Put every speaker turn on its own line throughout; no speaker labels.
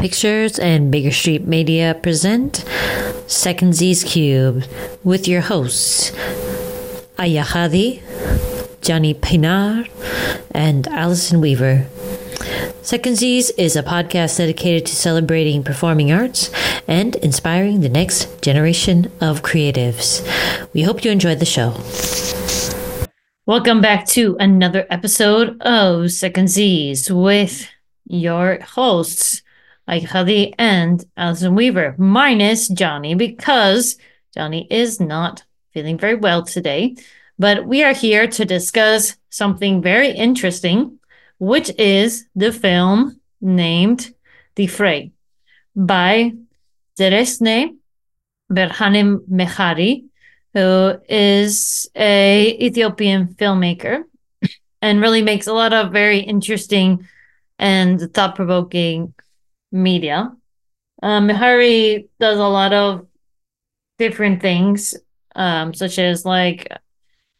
Pictures and Baker Street Media present Secondsies Cube with your hosts Ayahadi, Jonny Pienaar, and Allison Weaver. Secondsies is a podcast dedicated to celebrating performing arts and inspiring the next generation of creatives. We hope you enjoyed the show. Welcome back to another episode of Secondsies with your hosts, Ayla Hadi and Allison Weaver, minus Jonny because Jonny is not feeling very well today. But we are here to discuss something very interesting, which is the film named Difret by Zeresenay Berhane Mehari, who is a Ethiopian filmmaker and really makes a lot of very interesting and thought-provoking media. Um, Mehari does a lot of different things, um, such as like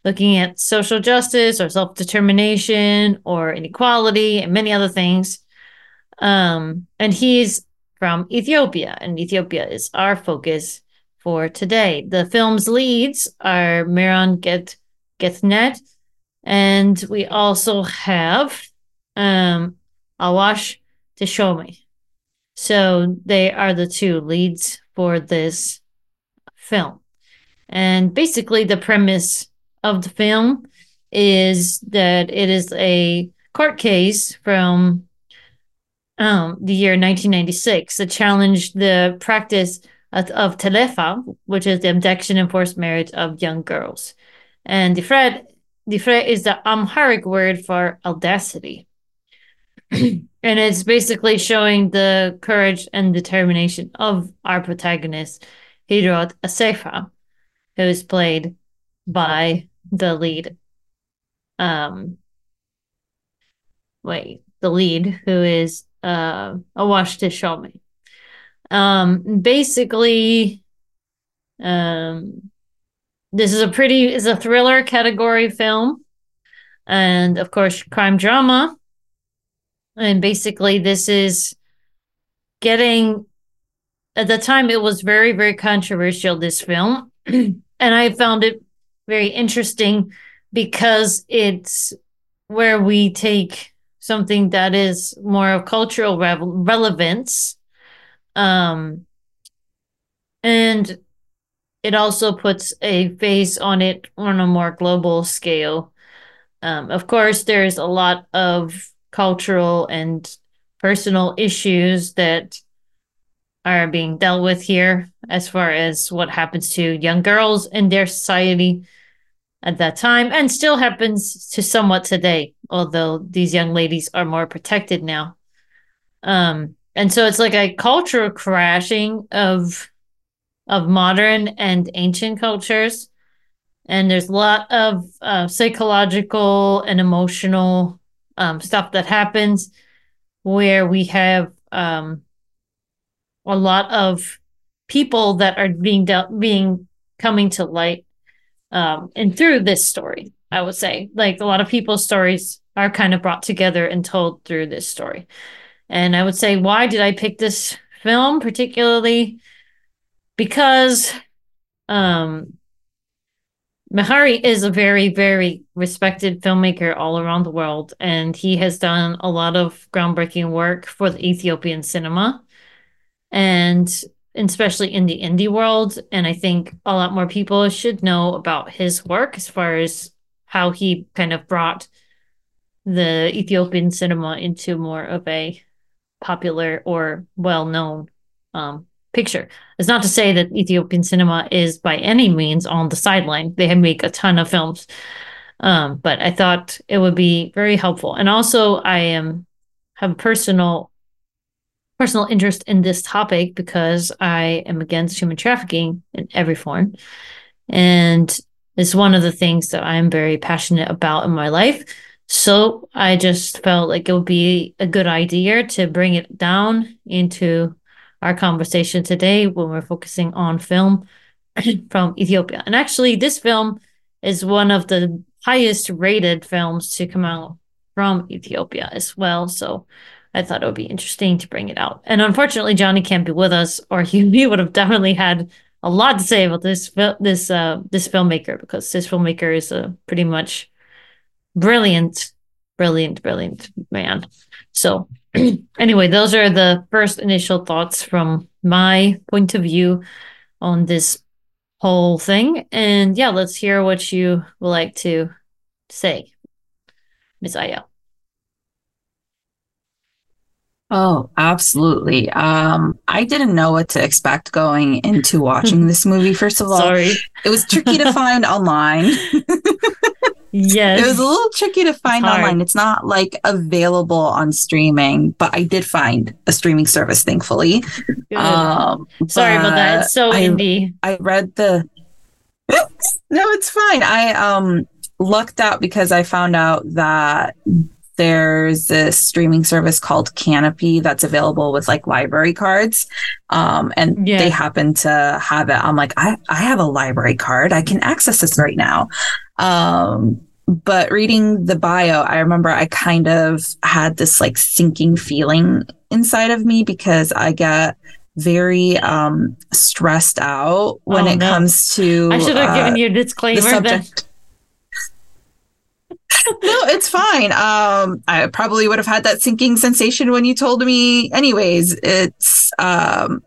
looking at social justice or self determination or inequality and many other things. Um, and he's from Ethiopia, and Ethiopia is our focus for today. The film's leads are Meron Get Getnet, and we also have um, Awash Teshomi. So they are the two leads for this film. And basically, the premise of the film is that it is a court case from um, the year 1996 that challenged the practice of, of telefa, which is the abduction and forced marriage of young girls. And the Difret, is the Amharic word for audacity. and it's basically showing the courage and determination of our protagonist, Hirut Asefa, who is played by the lead. Um, wait, the lead who is uh Awash Teshomi. Um, basically, um, this is a pretty is a thriller category film, and of course, crime drama. And basically, this is getting at the time it was very very controversial. This film, and I found it very interesting because it's where we take something that is more of cultural re- relevance um, and it also puts a face on it on a more global scale. Um, of course, there's a lot of cultural and personal issues that are being dealt with here as far as what happens to young girls in their society at that time and still happens to somewhat today although these young ladies are more protected now. Um and so it's like a cultural crashing of of modern and ancient cultures. And there's a lot of uh, psychological and emotional um, stuff that happens where we have um, a lot of people that are being dealt being coming to light um, and through this story i would say like a lot of people's stories are kind of brought together and told through this story and I would say, why did I pick this film particularly? Because um, Mehari is a very, very respected filmmaker all around the world, and he has done a lot of groundbreaking work for the Ethiopian cinema, and especially in the indie world. And I think a lot more people should know about his work as far as how he kind of brought the Ethiopian cinema into more of a popular or well known um, picture. It's not to say that Ethiopian cinema is by any means on the sideline. They make a ton of films. Um, but I thought it would be very helpful. And also I am have personal personal interest in this topic because I am against human trafficking in every form. And it's one of the things that I'm very passionate about in my life. So I just felt like it would be a good idea to bring it down into our conversation today when we're focusing on film from Ethiopia. And actually, this film is one of the highest rated films to come out from Ethiopia as well. So I thought it would be interesting to bring it out. And unfortunately, Jonny can't be with us, or he, he would have definitely had a lot to say about this this uh this filmmaker because this filmmaker is a pretty much brilliant, brilliant, brilliant man. So anyway, those are the first initial thoughts from my point of view on this whole thing. And yeah, let's hear what you would like to say, Ms. Aya.
Oh, absolutely. Um, I didn't know what to expect going into watching this movie. First of all,
Sorry.
it was tricky to find online.
Yes.
It was a little tricky to find
hard.
online. It's not like available on streaming, but I did find a streaming service, thankfully. Um,
Sorry about that. It's so
I,
indie.
I read the. no, it's fine. I um lucked out because I found out that there's this streaming service called Kanopy that's available with like library cards. Um, and
Yeah.
they happen to have it. I'm like, I, I have a library card. I can access this right now. Um, but reading the bio, I remember I kind of had this like sinking feeling inside of me because I get very um stressed out when
Oh,
it
no.
comes to
I should have
uh,
given you a disclaimer
subject. no, it's fine. Um, I probably would have had that sinking sensation when you told me. Anyways, it's um,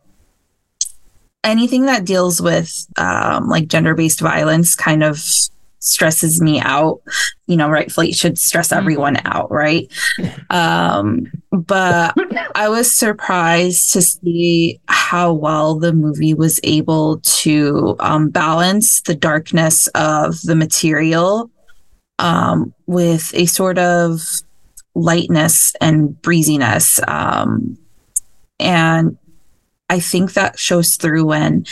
anything that deals with um, like gender-based violence kind of stresses me out. You know, rightfully it should stress
Mhm.
everyone out, right? Um, but I was surprised to see how well the movie was able to um, balance the darkness of the material um, with a sort of lightness and breeziness. Um, and I think that shows through when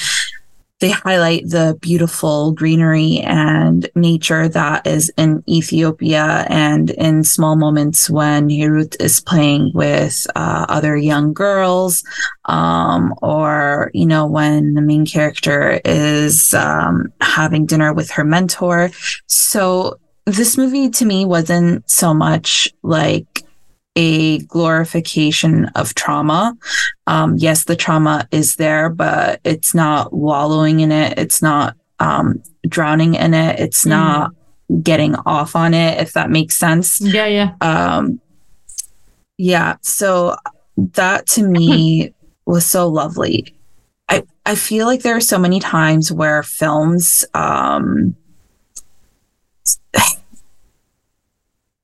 they highlight the beautiful greenery and nature that is in Ethiopia and in small moments when Hirut is playing with uh, other young girls, um, or, you know, when the main character is um, having dinner with her mentor. So this movie to me wasn't so much like a glorification of trauma. Um, yes, the trauma is there, but it's not wallowing in it. It's not um, drowning in it. It's
Mhm.
not getting off on it, if that makes sense.
yeah, yeah.
Um, yeah, so that to me was so lovely. I, I feel like there are so many times where films um,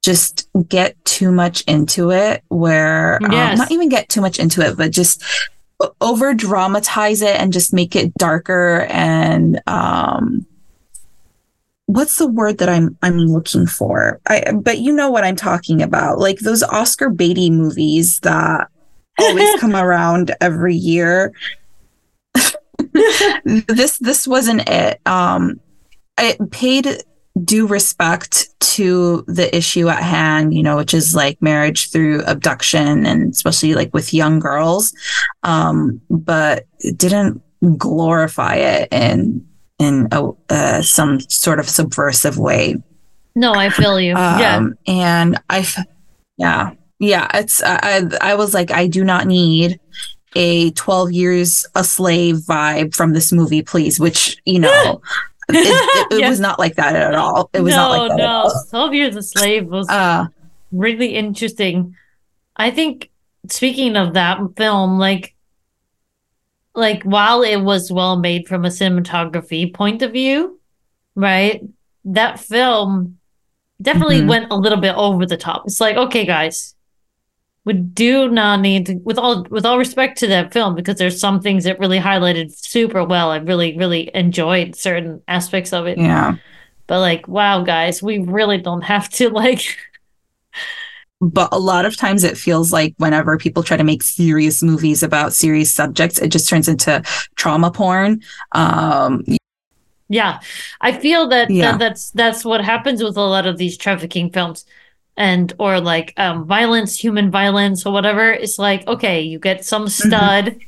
just get too much into it, where um, not even get too much into it, but just over dramatize it and just make it darker and um, what's the word that I'm I'm looking for? I but you know what I'm talking about. Like those Oscar Beatty movies that always come around every year. this this wasn't it. Um I paid due respect to the issue at hand, you know, which is like marriage through abduction and especially like with young girls. Um, but it didn't glorify it in in a, uh, some sort of subversive way.
No, I feel you. yeah.
Um, and I, f- yeah, yeah, it's, I, I I was like, I do not need a 12 years a slave vibe from this movie, please, which, you know, it, it, it
Yes.
was not like that at all. It was
no,
not like that.
no.
All.
12 Years a Slave was
Uh,
really interesting. I think speaking of that film, like like while it was well made from a cinematography point of view, right? That film definitely
Mhm.
went a little bit over the top. It's like, okay, guys, we do not need to with all with all respect to that film, because there's some things that really highlighted super well. I really, really enjoyed certain aspects of it.
yeah.
But like, wow, guys, we really don't have to like
But a lot of times it feels like whenever people try to make serious movies about serious subjects, it just turns into trauma porn. Um,
Yeah, I feel that,
Yeah.
that that's that's what happens with a lot of these trafficking films, and or like um, violence, human violence, or whatever. It's like okay, you get some
Mm-hmm.
stud,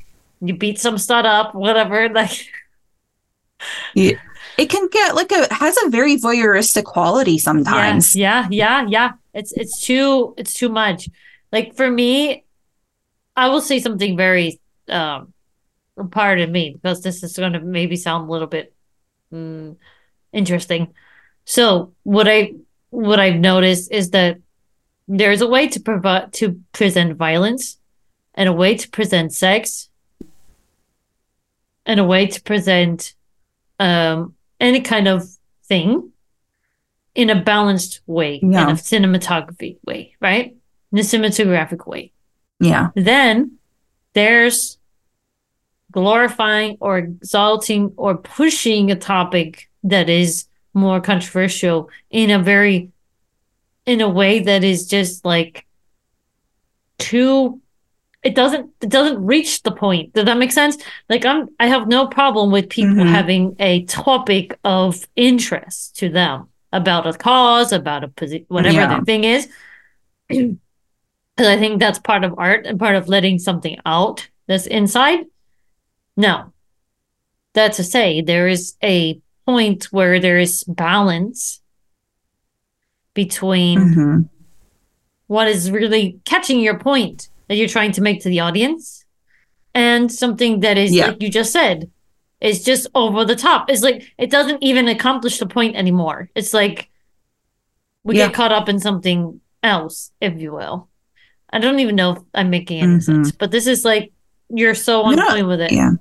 you beat some stud up, whatever. Like yeah,
it can get like a has a very voyeuristic quality sometimes.
yeah, yeah, yeah, yeah. It's it's too it's too much. Like for me, I will say something very um pardon me because this is going to maybe sound a little bit mm, interesting. So what I what I've noticed is that there's a way to provide to present violence and a way to present sex and a way to present um any kind of thing in a balanced way,
Yeah.
in a cinematography way, right? In a cinematographic way.
Yeah.
Then there's glorifying or exalting or pushing a topic that is more controversial in a very in a way that is just like too it doesn't it doesn't reach the point. Does that make sense? Like i'm i have no problem with people
Mhm.
having a topic of interest to them about a cause about a position whatever
Yeah.
their thing is. Because i think that's part of art and part of letting something out that's inside. No. That's to say there is a point where there is balance between
hmm
what is really catching your point that you're trying to make to the audience and something that is
Yeah.
like you just said is just over the top it's like it doesn't even accomplish the point anymore it's like we
Yeah.
get caught up in something else if you will i don't even know if i'm making any
Mhm.
sense but this is like you're so on
You're
point with it
Yeah.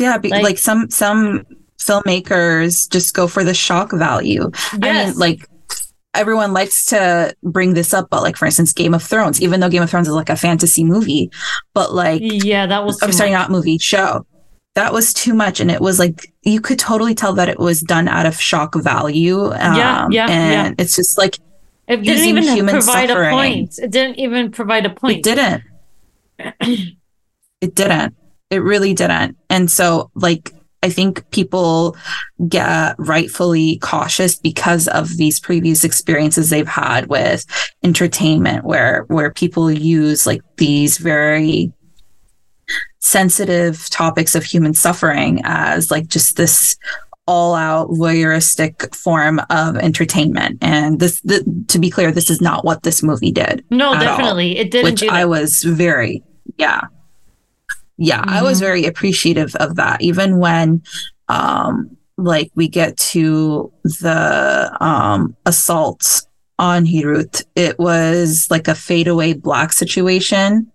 Yeah. Be,
Like-
like, some some filmmakers just go for the shock value. I mean,
Yes.
like everyone likes to bring this up, but like for instance, Game of Thrones, even though Game of Thrones is like a fantasy movie, but like
yeah that was
I'm sorry, not movie, show. That was too much. And it was like you could totally tell that it was done out of shock value. Um,
Yeah, yeah,
and
yeah.
it's just like
it didn't even
human
provide a point it didn't even provide a point
it didn't. it didn't. It really didn't. And so like I think people get rightfully cautious because of these previous experiences they've had with entertainment where where people use like these very sensitive topics of human suffering as like just this all out voyeuristic form of entertainment and this the, to be clear this is not what this movie did
no
at all,
definitely it didn't
which
do that.
I was very, yeah, yeah, I was
Mhm.
very appreciative of that. Even when, um, like we get to the um assault on Hirut, it was like a fadeaway black situation,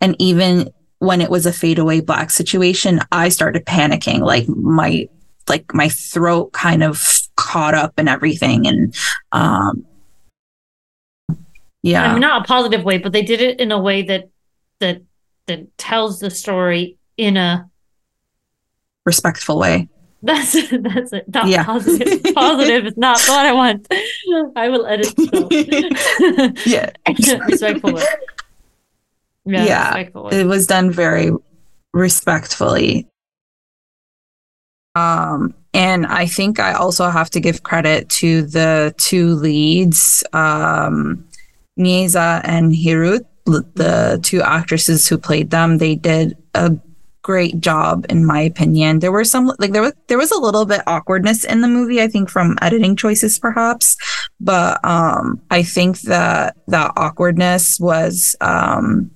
and even when it was a fadeaway black situation, I started panicking. Like my like my throat kind of caught up and everything, and um. Yeah.
I mean, not a positive way, but they did it in a way that that that tells the story in a
respectful way.
that's that's it. Not
Yeah.
positive. positive is not what I want. I will edit.
Yeah.
respectful way. Yeah,
Yeah.
respectful way.
It was done very respectfully. Um, and I think I also have to give credit to the two leads, um, Meaza and Hirut, the two actresses who played them. They did a great job, in my opinion. There were some like there was there was a little bit awkwardness in the movie, I think, from editing choices, perhaps. But um, I think that that awkwardness was um,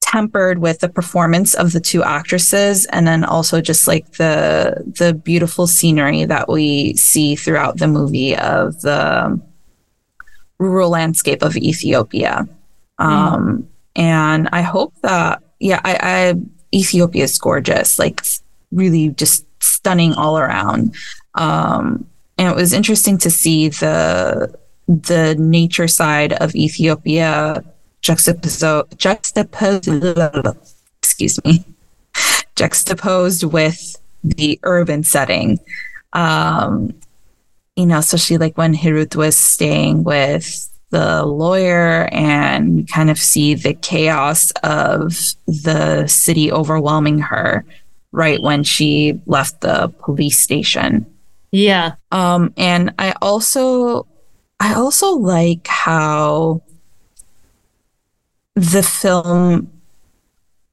tempered with the performance of the two actresses and then also just like the the beautiful scenery that we see throughout the movie of the rural landscape of Ethiopia. Um and I hope that yeah, I, I Ethiopia is gorgeous, like really just stunning all around. Um and it was interesting to see the the nature side of Ethiopia juxtaposed, juxtaposed excuse me, juxtaposed with the urban setting. Um, you know, especially like when Hirut was staying with the lawyer and you kind of see the chaos of the city overwhelming her right when she left the police station.
Yeah.
Um, and I also, I also like how the film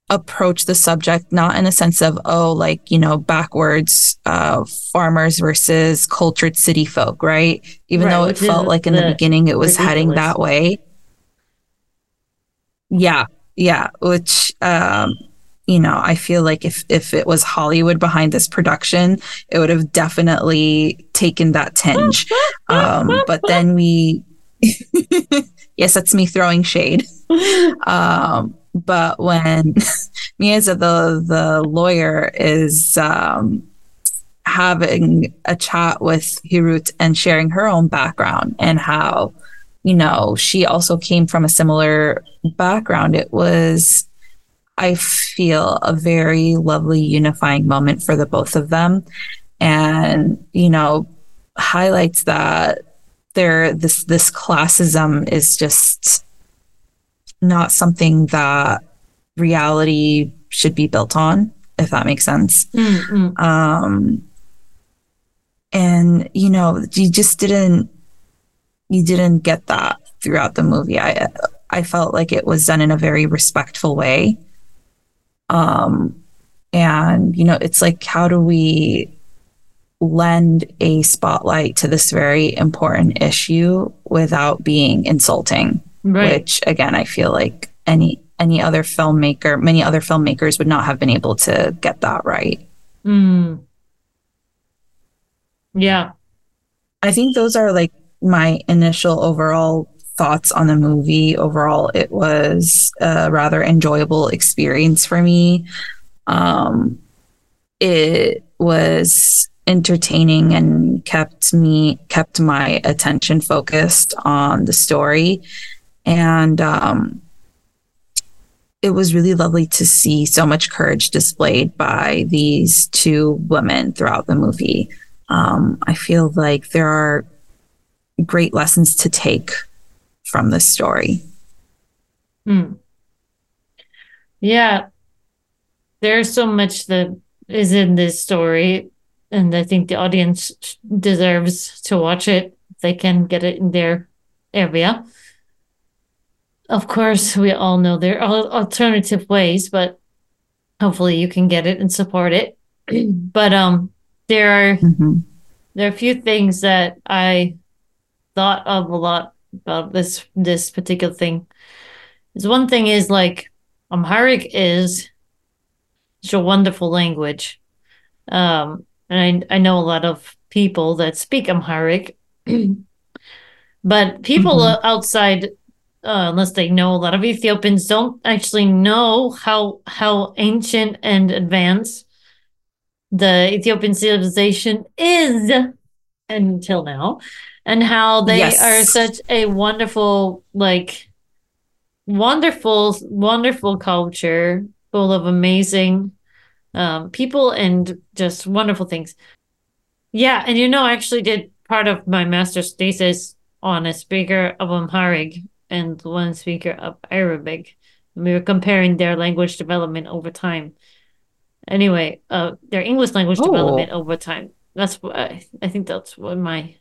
approached the subject not in a sense of oh like you know backwards uh farmers versus cultured city folk right even
Right,
though it felt like in the,
the
beginning it was heading that way Yeah, yeah. Which um, you know, I feel like if if it was Hollywood behind this production, it would have definitely taken that tinge. Um, but then we, yes, that's me throwing shade. Um, but when Mia, the the lawyer, is um, having a chat with Hirut and sharing her own background and how, you know, she also came from a similar background. It was, I feel, a very lovely unifying moment for the both of them. And, you know, highlights that there this this classism is just not something that reality should be built on if that makes sense. Mm-hmm. um and you know you just didn't you didn't get that throughout the movie. I i felt like it was done in a very respectful way. Um and you know it's like how do we lend a spotlight to this very important issue without being insulting right. which again i feel like any any other filmmaker many other filmmakers would not have been able to get that right
mm. Yeah.
I think those are like my initial overall thoughts on the movie. Overall, it was a rather enjoyable experience for me. Um, it was entertaining and kept me kept my attention focused on the story and um, it was really lovely to see so much courage displayed by these two women throughout the movie um, I feel like there are great lessons to take from this story.
Hmm. Yeah, there's so much that is in this story, and I think the audience deserves to watch it they can get it in their area. Of course, we all know there are alternative ways, but hopefully you can get it and support it. but um there are mm-hmm. there are a few things that I thought of a lot about this this particular thing. Is one thing is like Amharic is such a wonderful language. Um, and I I know a lot of people that speak Amharic, but people mm-hmm. outside, uh, unless they know a lot of Ethiopians, don't actually know how how ancient and advanced the Ethiopian civilization is until now, and how they yes. are such a wonderful, like, wonderful, wonderful culture full of amazing um, people and just wonderful things. Yeah, and you know, I actually did part of my master's thesis on a speaker of Amharic and one speaker of Arabic. We were comparing their language development over time anyway, uh, their English language oh. development over time. That's what I, I think that's what my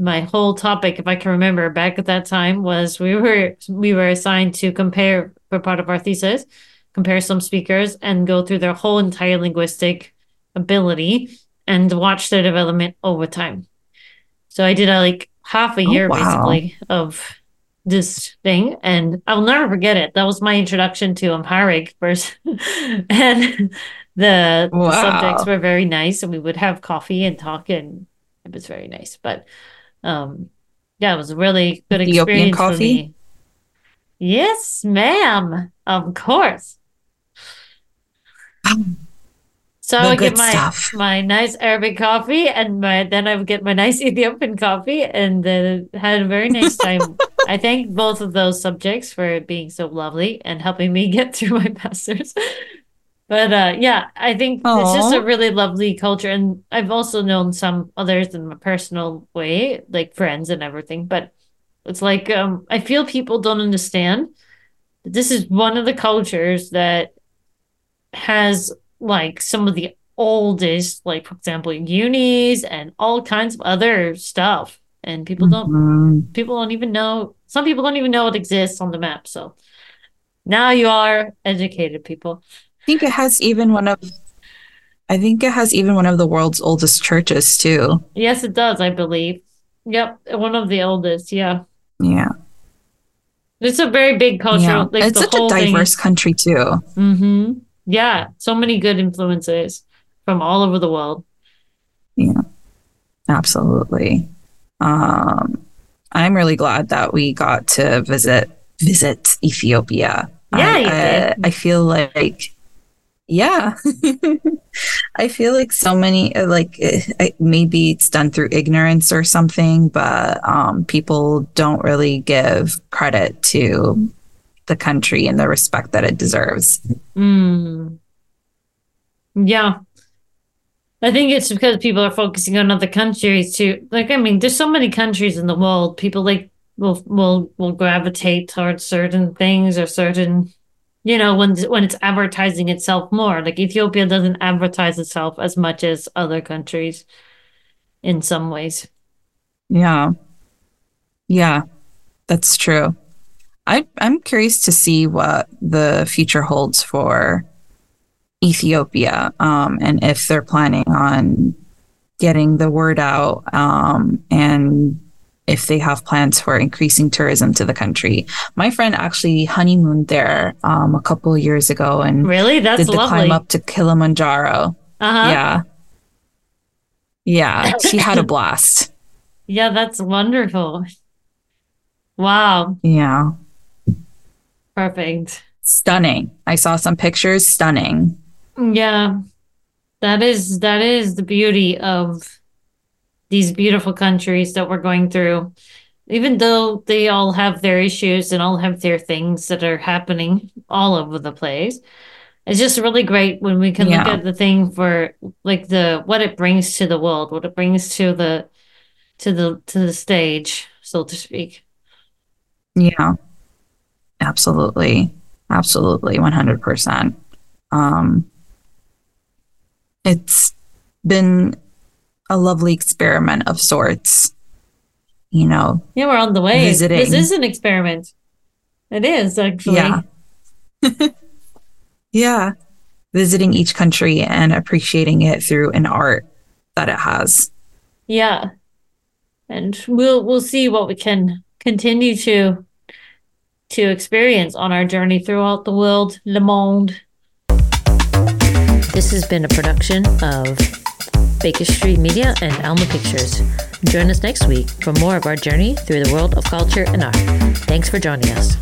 my whole topic, if I can remember back at that time, was we were we were assigned to compare for part of our thesis, compare some speakers and go through their whole entire linguistic ability and watch their development over time. So I did a, like half a oh, year oh, wow. basically of this thing and I'll never forget it. That was my introduction to Amharic first. and the, wow. the, subjects were very nice and we would have coffee and talk and it was very nice. But um yeah, it was a really good Ethiopian experience coffee? for me. Yes, ma'am. Of course. So I would get my stuff. my nice Arabic coffee, and my then I would get my nice Ethiopian coffee, and then had a very nice time. I thank both of those subjects for being so lovely and helping me get through my masters. but uh, yeah, I think Aww. it's just a really lovely culture, and I've also known some others in my personal way, like friends and everything. But it's like um, I feel people don't understand. That this is one of the cultures that has like some of the oldest, like for example, unis and all kinds of other stuff. And people don't mm-hmm. people don't even know some people don't even know it exists on the map. So now you are educated people.
I think it has even one of I think it has even one of the world's oldest churches too.
Yes, it does, I believe. Yep, one of the oldest, yeah.
Yeah.
It's a very big cultural.
Yeah.
Like
it's
the
such a
whole thing-
diverse country too.
Mm-hmm. Yeah, so many good influences from all over the world.
Yeah, absolutely. Um, I'm really glad that we got to visit visit Ethiopia.
Yeah,
I, I. I feel like, yeah, I feel like so many uh, like I- maybe it's done through ignorance or something, but um, people don't really give credit to the country and the respect that it deserves.
Mm. Yeah. I think it's because people are focusing on other countries too. Like, I mean, there's so many countries in the world. People like will will will gravitate towards certain things or certain, you know, when when it's advertising itself more. Like Ethiopia doesn't advertise itself as much as other countries in some ways.
Yeah. Yeah, that's true. I, I'm curious to see what the future holds for Ethiopia um, and if they're planning on getting the word out um, and if they have plans for increasing tourism to the country. My friend actually honeymooned there um, a couple of years ago and
Really? That's
did the
lovely.
climb up to Kilimanjaro.
Uh-huh.
Yeah. Yeah, she had a blast.
Yeah, that's wonderful. Wow.
Yeah.
Perfect.
stunning. I saw some pictures, stunning.
Yeah. That is that is the beauty of these beautiful countries that we're going through. Even though they all have their issues and all have their things that are happening all over the place. It's just really great when we can look at the thing for like the what it brings to the world, what it brings to the to the to the stage, so to speak.
Yeah. Absolutely. Absolutely. 100%. Um, it's been a lovely experiment of sorts. You know,
Yeah, we're on the way. This is an experiment. It is actually.
Yeah. yeah. Visiting each country and appreciating it through an art that it has.
Yeah. And we'll we'll see what we can continue to to experience on our journey throughout the world, Le Monde. This has been a production of Baker Street Media and Alma Pictures. Join us next week for more of our journey through the world of culture and art. Thanks for joining us.